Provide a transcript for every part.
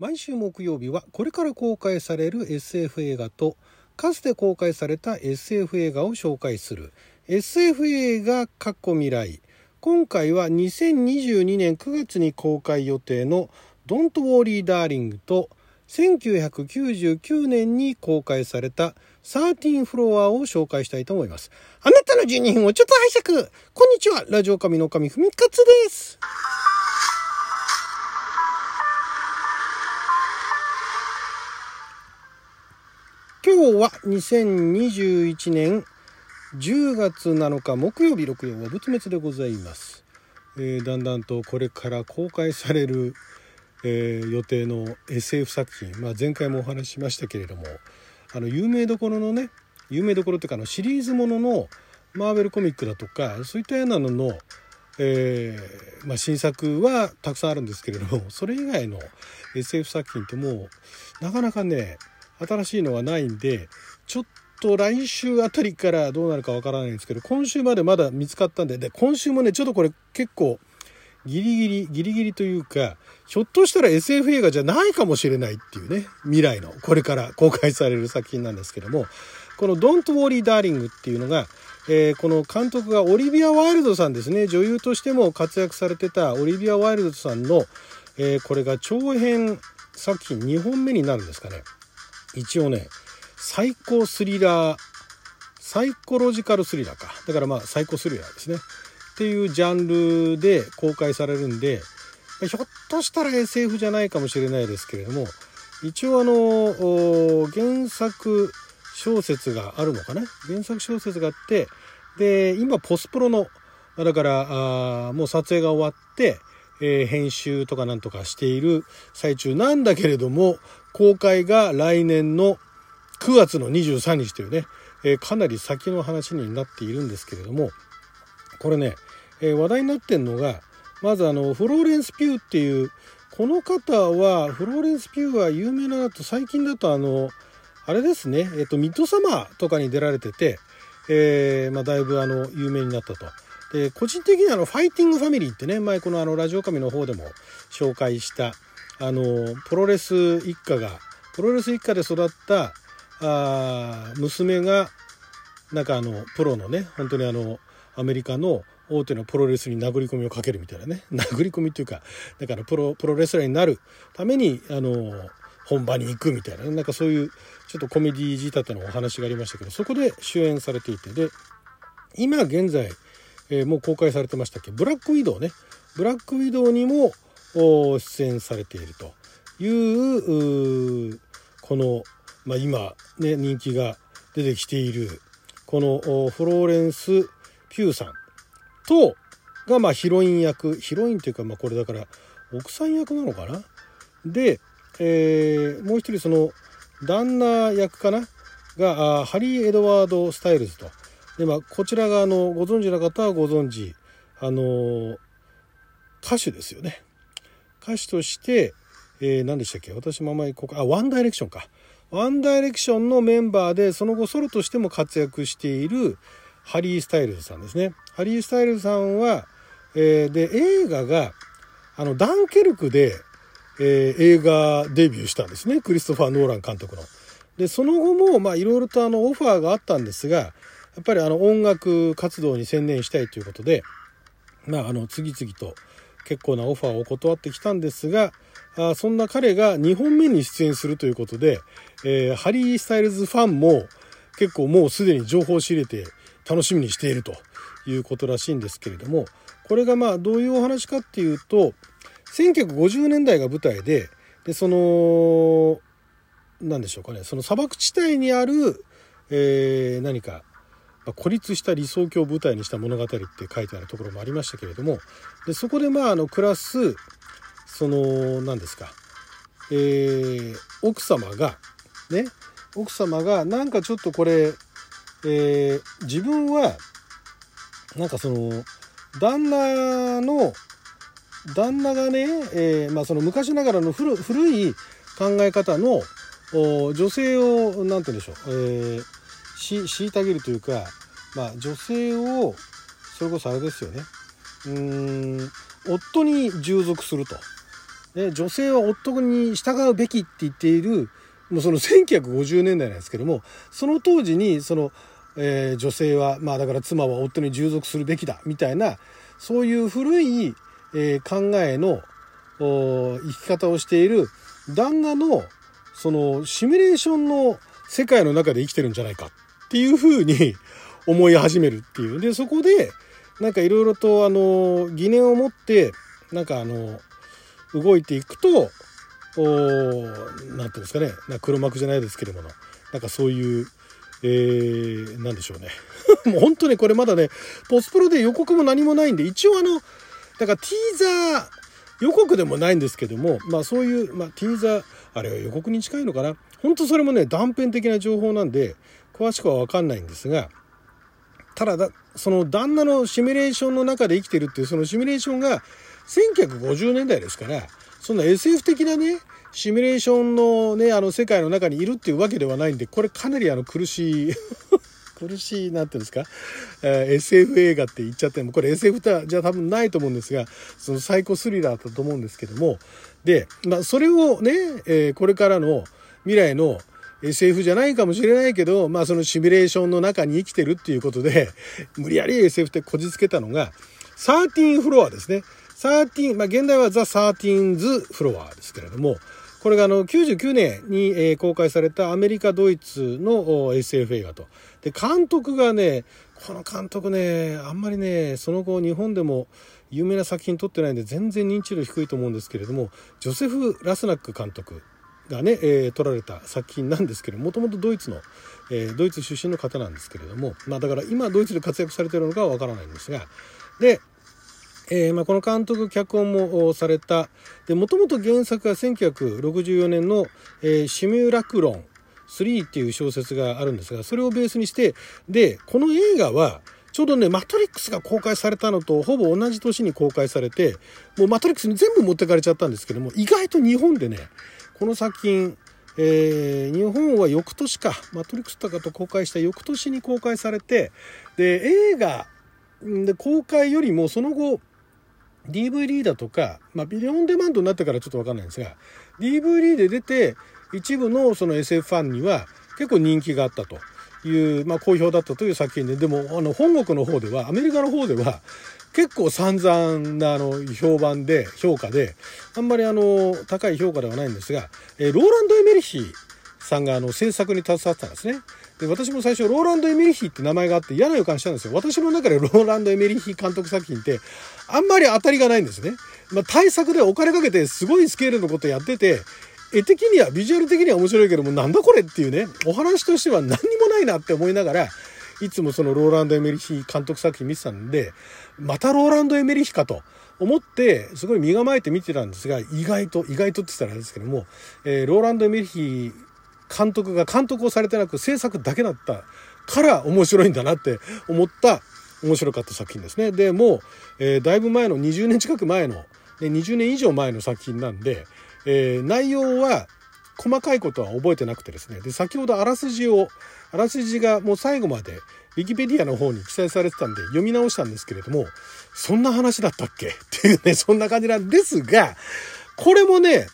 毎週木曜日はこれから公開される SF 映画とかつて公開された SF 映画を紹介する。SF 映画過去未来。今回は2022年9月に公開予定の「Don't Worry Darling」と1999年に公開された13フロアを紹介したいと思います。あなたの12分をちょっと拝借。こんにちは。ラジオ神の神ふみかつです。今日は2021年10月7日木曜日6曜は仏滅でございます、えーだんだんとこれから公開される、えー予定の SF 作品、まあ、前回もお話ししましたけれどもあの有名どころのね有名どころっていうかのシリーズもののマーベルコミックだとかそういったようなのの、えーまあ、新作はたくさんあるんですけれどもそれ以外の SF 作品ってもうなかなかね新しいのはないんでちょっと来週あたりからどうなるかわからないんですけど今週までまだ見つかったんでで今週もねちょっとこれ結構ギリギリギリギリというかひょっとしたら SF 映画じゃないかもしれないっていうね未来のこれから 公開される作品なんですけどもこの「Don't Worry Darling」っていうのが、えーこの監督がオリビア・ワイルドさんですね。女優としても活躍されてたオリビア・ワイルドさんの、えーこれが長編作品2本目になるんですかね。一応ねサイコスリラーサイコロジカルスリラーか。だからまあサイコスリラーですね。っていうジャンルで公開されるんでひょっとしたら SF じゃないかもしれないですけれども一応あの原作小説があるのかな？原作小説があってで今ポスプロのだからあもう撮影が終わって、えー編集とかなんとかしている最中なんだけれども公開が来年の9月の23日というね、えーかなり先の話になっているんですけれどもこれね、えー話題になってんのがまずあのフローレンス・ピューっていうこの方はフローレンス・ピューは有名なだと最近だとあのあれですね、えっとミッドサマーとかに出られてて、えーまあ、だいぶあの有名になったと。で個人的にあのファイティングファミリーってね前このあのラジオ神の方でも紹介したあのプロレス一家がプロレス一家で育ったあ娘がなんかあのプロのね本当にあのアメリカの大手のプロレスに殴り込みをかけるみたいなね。殴り込みっていうかだからプロプロレスラーになるためにあの本場に行くみたいなね。なんかそういうちょっとコメディー仕立てのお話がありましたけどそこで主演されていて。で今現在、えーもう公開されてましたっけ？ブラックウィドウね。ブラックウィドウにも出演されているというこの、まあ、今ね人気が出てきているこのフローレンス・ピューさんとがまあヒロイン役ヒロインっていうかまあこれだから奥さん役なのかな？で、えーもう一人その旦那役かな？がハリー・エドワード・スタイルズと。で、まあ、こちらがあのご存知の方はご存知あの歌手ですよね。歌手として、えー何でしたっけ？私もあんまりここあワンダイレクションか。ワンダイレクションのメンバーでその後ソロとしても活躍しているハリー・スタイルズさんですね。ハリー・スタイルズさんは、えーで映画があのダンケルクで、えー映画デビューしたんですね。クリストファー・ノーラン監督の。でその後もまあいろいろとあのオファーがあったんですがやっぱりあの音楽活動に専念したいということで、まあ、あの次々と結構なオファーを断ってきたんですがあそんな彼が2本目に出演するということで、えーハリー・スタイルズファンも結構もうすでに情報を仕入れて楽しみにしているということらしいんですけれどもこれがまあどういうお話かっていうと1950年代が舞台ででその何でしょうかねその砂漠地帯にある、えー何か、ま孤立した理想郷を舞台にした物語って書いてあるところもありましたけれどもでそこでまああの暮らすその何ですか、えー奥様がね奥様がなんかちょっとこれ、えー自分はなんかその旦那の旦那がね、えーまあ、その昔ながらの古い考え方の女性を何て言うんでしょう、えーし虐げるというか、まあ、女性をそれこそあれですよね。うん夫に従属すると。ね、女性は夫に従うべきって言っているもうその1950年代なんですけどもその当時にその、えー、女性はまあだから妻は夫に従属するべきだみたいなそういう古い、えー、考えの生き方をしている旦那のそのシミュレーションの世界の中で生きてるんじゃないか。っていうふうに 思い始めるっていう。で、そこでなんかいろいろとあの疑念を持ってなんかあの動いていくと何て言うんですかね。な黒幕じゃないですけれどもなんかそういうえー、なんでしょうね。もう本当にこれまだねポスプロで予告も何もないんで一応あのだからティーザー予告でもないんですけどもまあそういう、まあ、ティーザーあれは予告に近いのかな。本当それもね断片的な情報なんで詳しくは分かんないんですがただその旦那のシミュレーションの中で生きてるっていうそのシミュレーションが1950年代ですからそんな SF 的なねシミュレーションのねあの世界の中にいるっていうわけではないんでこれかなりあの苦しい 苦しいなんていうんですか、えー、SF 映画って言っちゃってもこれ SF じゃ多分ないと思うんですがそのサイコスリラーだと思うんですけどもで、まあ、それをね、えー、これからの未来の SF じゃないかもしれないけど、まあそのシミュレーションの中に生きてるっていうことで、無理やり SF ってこじつけたのが、13フロアですね。13、まあ現代はザ・13ズ・フロアですけれども、これがあの99年に、公開されたアメリカ・ドイツの SF 映画と。で、監督がね、この監督ね、あんまりね、その後日本でも有名な作品撮ってないんで全然認知度低いと思うんですけれども、ジョセフ・ラスナック監督がね、えー、撮られた作品なんですけどもともとドイツの、えー、ドイツ出身の方なんですけれども、まあ、だから今ドイツで活躍されてるのかはわからないんですがで、えーまあ、この監督脚本もされたもともと原作が1964年の、え「シミュラクロン3」っていう小説があるんですがそれをベースにしてでこの映画はちょうどね、マトリックスが公開されたのとほぼ同じ年に公開されて、もうマトリックスに全部持ってかれちゃったんですけども、意外と日本でね、この作品、えー、日本は翌年か、マトリックスとかと公開した翌年に公開されて、で、映画で公開よりもその後、DVD だとか、まあ、ビデオンデマンドになってからちょっとわかんないんですが、DVD で出て、一部のその SF ファンには結構人気があったと。いう、まあ、好評だったという作品で、でも、あの、本国の方では、アメリカの方では、結構散々なあの評判で評価であんまりあの高い評価ではないんですが、えローランド・エメリヒさんがあの制作に携わってたんですね。で私も最初ローランド・エメリヒって名前があって嫌な予感したんですよ。私の中でローランド・エメリヒ監督作品ってあんまり当たりがないんですね。まあ、対策でお金かけてすごいスケールのことやってて絵的にはビジュアル的には面白いけどもなんだこれっていうねお話としては何にもないなって思いながらいつもそのローランド・エメリヒ監督作品見てたんで、またローランド・エメリヒかと思って、すごい身構えて見てたんですが、意外と、意外とって言ったらあれですけども、えー、ローランド・エメリヒ監督が監督をされてなく制作だけだったから面白いんだなって思った面白かった作品ですね。で、もう、えー、だいぶ前の20年近く前の、20年以上前の作品なんで、えー、内容は細かいことは覚えてなくてですね。で先ほどあらすじをあらすじがもう最後までウィキペディアの方に記載されてたんで読み直したんですけれどもそんな話だったっけ？っていうねそんな感じなんですがこれもね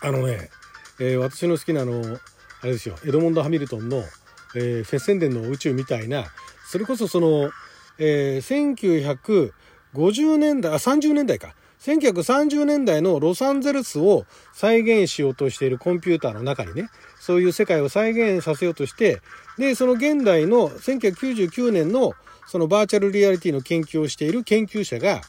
あのね、えー、私の好きなあのあれですよエドモンド・ハミルトンの、えー、フェッセンデンの宇宙みたいなそれこそその、えー、1950年代あ30年代か。1930年代のロサンゼルスを再現しようとしているコンピューターの中にね、そういう世界を再現させようとして、で、その現代の1999年のそのバーチャルリアリティの研究をしている研究者が、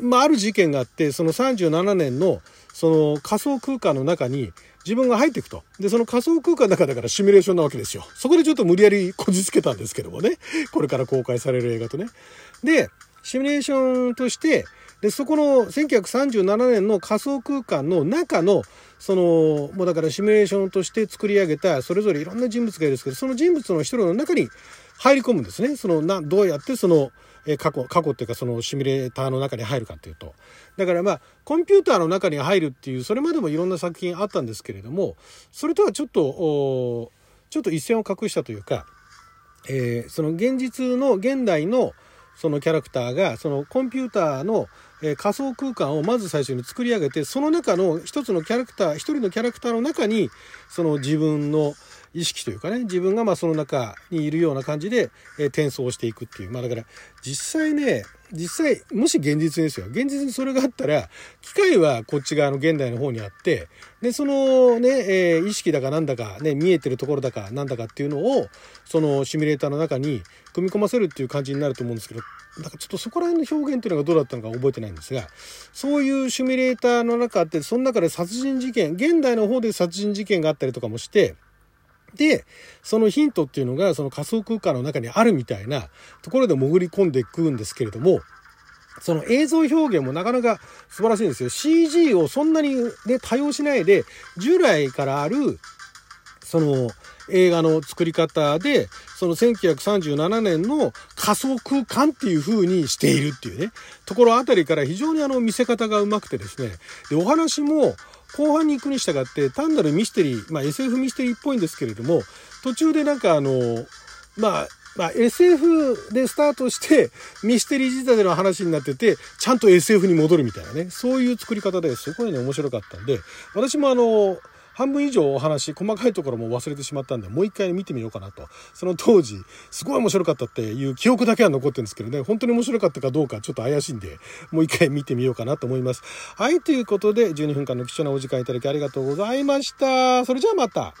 まあ、ある事件があって、その37年のその仮想空間の中に自分が入っていくと。で、その仮想空間の中だからシミュレーションなわけですよ。そこでちょっと無理やりこじつけたんですけどもね。これから公開される映画とね。で、シミュレーションとして、で、そこの1937年の仮想空間の中の、その、もうだからシミュレーションとして作り上げた、それぞれいろんな人物がいるんですけど、その人物の一人の中に入り込むんですね。その、な、どうやってその、え過去、過去っていうかそのシミュレーターの中に入るかっていうと。だからまあ、コンピューターの中に入るっていう、それまでもいろんな作品あったんですけれども、それとはちょっと、ちょっと一線を画したというか、えー、その現実の現代のそのキャラクターがそのコンピューターのえ仮想空間をまず最初に作り上げてその中の一つのキャラクター一人のキャラクターの中にその自分の意識というかね自分がまその中にいるような感じで、え転送していくっていう。まあだから実際ね実際もし現実ですよ。現実にそれがあったら機械はこっち側の現代の方にあってでそのね、えー、意識だかなんだかね見えてるところだかなんだかっていうのをそのシミュレーターの中に組み込ませるっていう感じになると思うんですけどなんかちょっとそこら辺の表現っていうのがどうだったのか覚えてないんですがそういうシミュレーターの中ってその中で殺人事件現代の方で殺人事件があったりとかもしてで、そのヒントっていうのがその仮想空間の中にあるみたいなところで潜り込んでいくんですけれども、その映像表現もなかなか素晴らしいんですよ。CG をそんなにね、多用しないで、従来からある、その映画の作り方で、その1937年の仮想空間っていう風にしているっていうね、ところあたりから非常にあの見せ方がうまくてですね、で、お話も、後半に行くに従って単なるミステリー、まあ SF ミステリーっぽいんですけれども、途中でなんかあの、まあ、まあ SF でスタートしてミステリー仕立ての話になってて、ちゃんと SF に戻るみたいなね、そういう作り方ですごいね面白かったんで、私もあの、半分以上お話、細かいところも忘れてしまったんで、もう一回見てみようかなと。その当時、すごい面白かったっていう記憶だけは残ってるんですけどね、本当に面白かったかどうかちょっと怪しいんで、もう一回見てみようかなと思います。はい、ということで、12分間の貴重なお時間いただきありがとうございました。それじゃあまた。